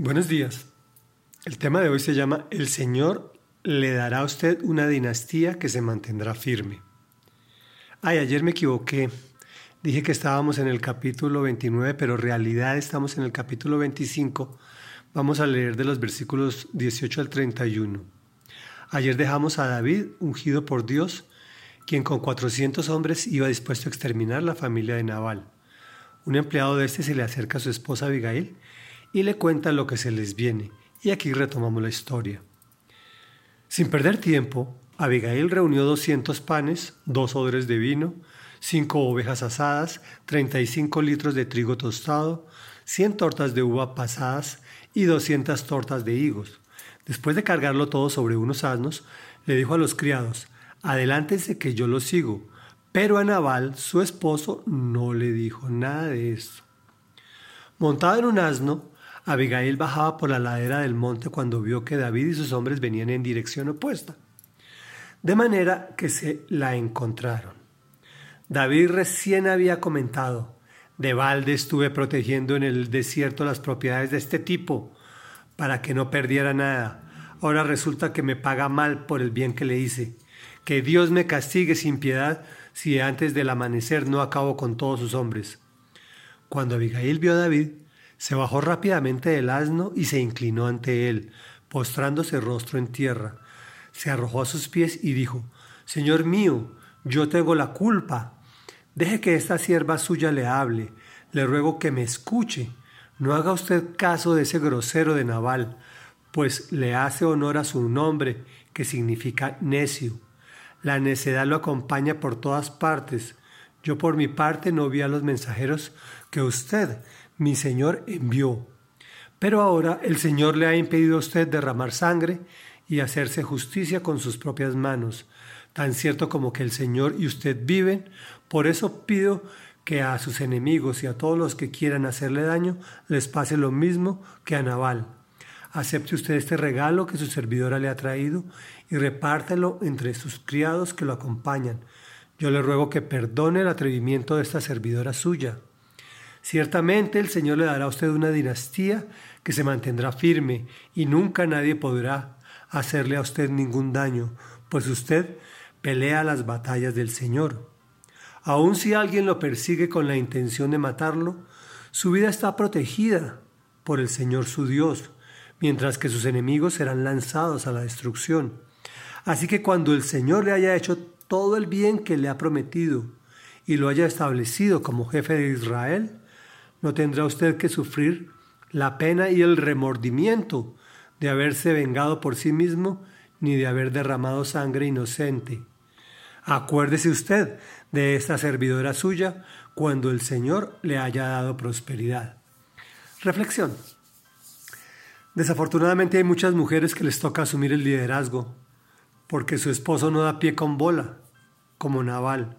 Buenos días. El tema de hoy se llama El Señor le dará a usted una dinastía que se mantendrá firme. Ay, ayer me equivoqué. Dije que estábamos en el capítulo 29, pero en realidad estamos en el capítulo 25. Vamos a leer de los versículos 18 al 31. Ayer dejamos a David ungido por Dios, quien con 400 hombres iba dispuesto a exterminar la familia de Nabal. Un empleado de este se le acerca a su esposa Abigail y le cuentan lo que se les viene. Y aquí retomamos la historia. Sin perder tiempo, Abigail reunió 200 panes, dos odres de vino, cinco ovejas asadas, 35 litros de trigo tostado, 100 tortas de uva pasadas y 200 tortas de higos. Después de cargarlo todo sobre unos asnos, le dijo a los criados, adelántense que yo lo sigo. Pero a Nabal, su esposo, no le dijo nada de eso. Montado en un asno, Abigail bajaba por la ladera del monte cuando vio que David y sus hombres venían en dirección opuesta. De manera que se la encontraron. David recién había comentado, de balde estuve protegiendo en el desierto las propiedades de este tipo, para que no perdiera nada. Ahora resulta que me paga mal por el bien que le hice. Que Dios me castigue sin piedad si antes del amanecer no acabo con todos sus hombres. Cuando Abigail vio a David, se bajó rápidamente del asno y se inclinó ante él, postrándose rostro en tierra. Se arrojó a sus pies y dijo, Señor mío, yo tengo la culpa. Deje que esta sierva suya le hable. Le ruego que me escuche. No haga usted caso de ese grosero de Naval, pues le hace honor a su nombre, que significa necio. La necedad lo acompaña por todas partes. Yo por mi parte no vi a los mensajeros que usted, mi Señor envió. Pero ahora el Señor le ha impedido a usted derramar sangre y hacerse justicia con sus propias manos. Tan cierto como que el Señor y usted viven, por eso pido que a sus enemigos y a todos los que quieran hacerle daño les pase lo mismo que a Naval. Acepte usted este regalo que su servidora le ha traído y repártelo entre sus criados que lo acompañan. Yo le ruego que perdone el atrevimiento de esta servidora suya. Ciertamente el Señor le dará a usted una dinastía que se mantendrá firme y nunca nadie podrá hacerle a usted ningún daño, pues usted pelea las batallas del Señor. Aun si alguien lo persigue con la intención de matarlo, su vida está protegida por el Señor su Dios, mientras que sus enemigos serán lanzados a la destrucción. Así que cuando el Señor le haya hecho todo el bien que le ha prometido y lo haya establecido como jefe de Israel, no tendrá usted que sufrir la pena y el remordimiento de haberse vengado por sí mismo ni de haber derramado sangre inocente. Acuérdese usted de esta servidora suya cuando el Señor le haya dado prosperidad. Reflexión. Desafortunadamente hay muchas mujeres que les toca asumir el liderazgo porque su esposo no da pie con bola, como Naval,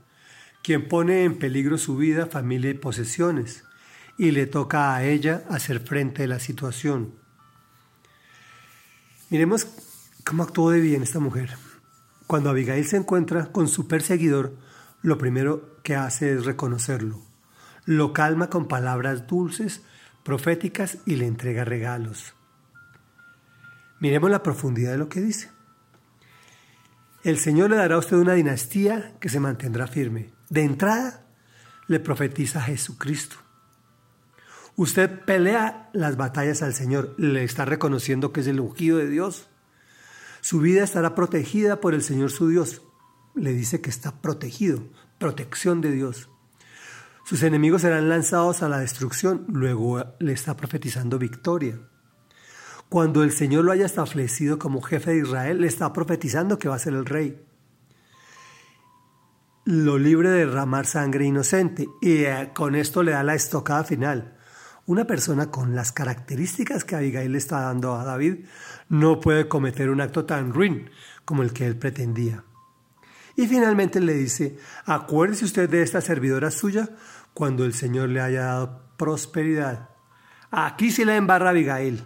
quien pone en peligro su vida, familia y posesiones y le toca a ella hacer frente a la situación. Miremos cómo actuó de bien esta mujer. Cuando Abigail se encuentra con su perseguidor, lo primero que hace es reconocerlo. Lo calma con palabras dulces, proféticas y le entrega regalos. Miremos la profundidad de lo que dice. El Señor le dará a usted una dinastía que se mantendrá firme. De entrada, le profetiza a Jesucristo. Usted pelea las batallas al Señor, le está reconociendo que es el ungido de Dios. Su vida estará protegida por el Señor su Dios. Le dice que está protegido, protección de Dios. Sus enemigos serán lanzados a la destrucción, luego le está profetizando victoria. Cuando el Señor lo haya establecido como jefe de Israel, le está profetizando que va a ser el rey. Lo libre de derramar sangre inocente y eh, con esto le da la estocada final. Una persona con las características que Abigail le está dando a David no puede cometer un acto tan ruin como el que él pretendía. Y finalmente le dice, acuérdese usted de esta servidora suya cuando el Señor le haya dado prosperidad. Aquí sí la embarra Abigail.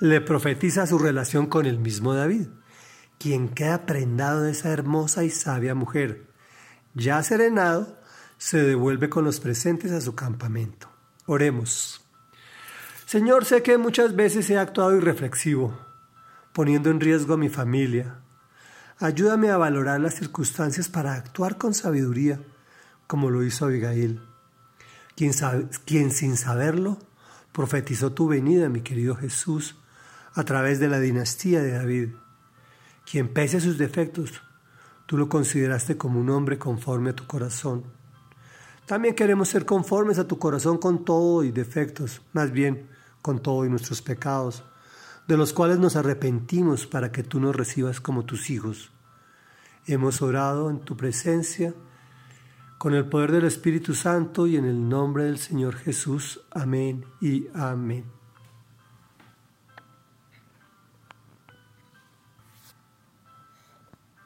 Le profetiza su relación con el mismo David, quien queda prendado de esa hermosa y sabia mujer. Ya serenado, se devuelve con los presentes a su campamento. Oremos. Señor, sé que muchas veces he actuado irreflexivo, poniendo en riesgo a mi familia. Ayúdame a valorar las circunstancias para actuar con sabiduría, como lo hizo Abigail, quien, quien sin saberlo profetizó tu venida, mi querido Jesús, a través de la dinastía de David, quien pese a sus defectos, tú lo consideraste como un hombre conforme a tu corazón. También queremos ser conformes a tu corazón con todo y defectos, más bien con todo y nuestros pecados, de los cuales nos arrepentimos para que tú nos recibas como tus hijos. Hemos orado en tu presencia, con el poder del Espíritu Santo y en el nombre del Señor Jesús. Amén y amén.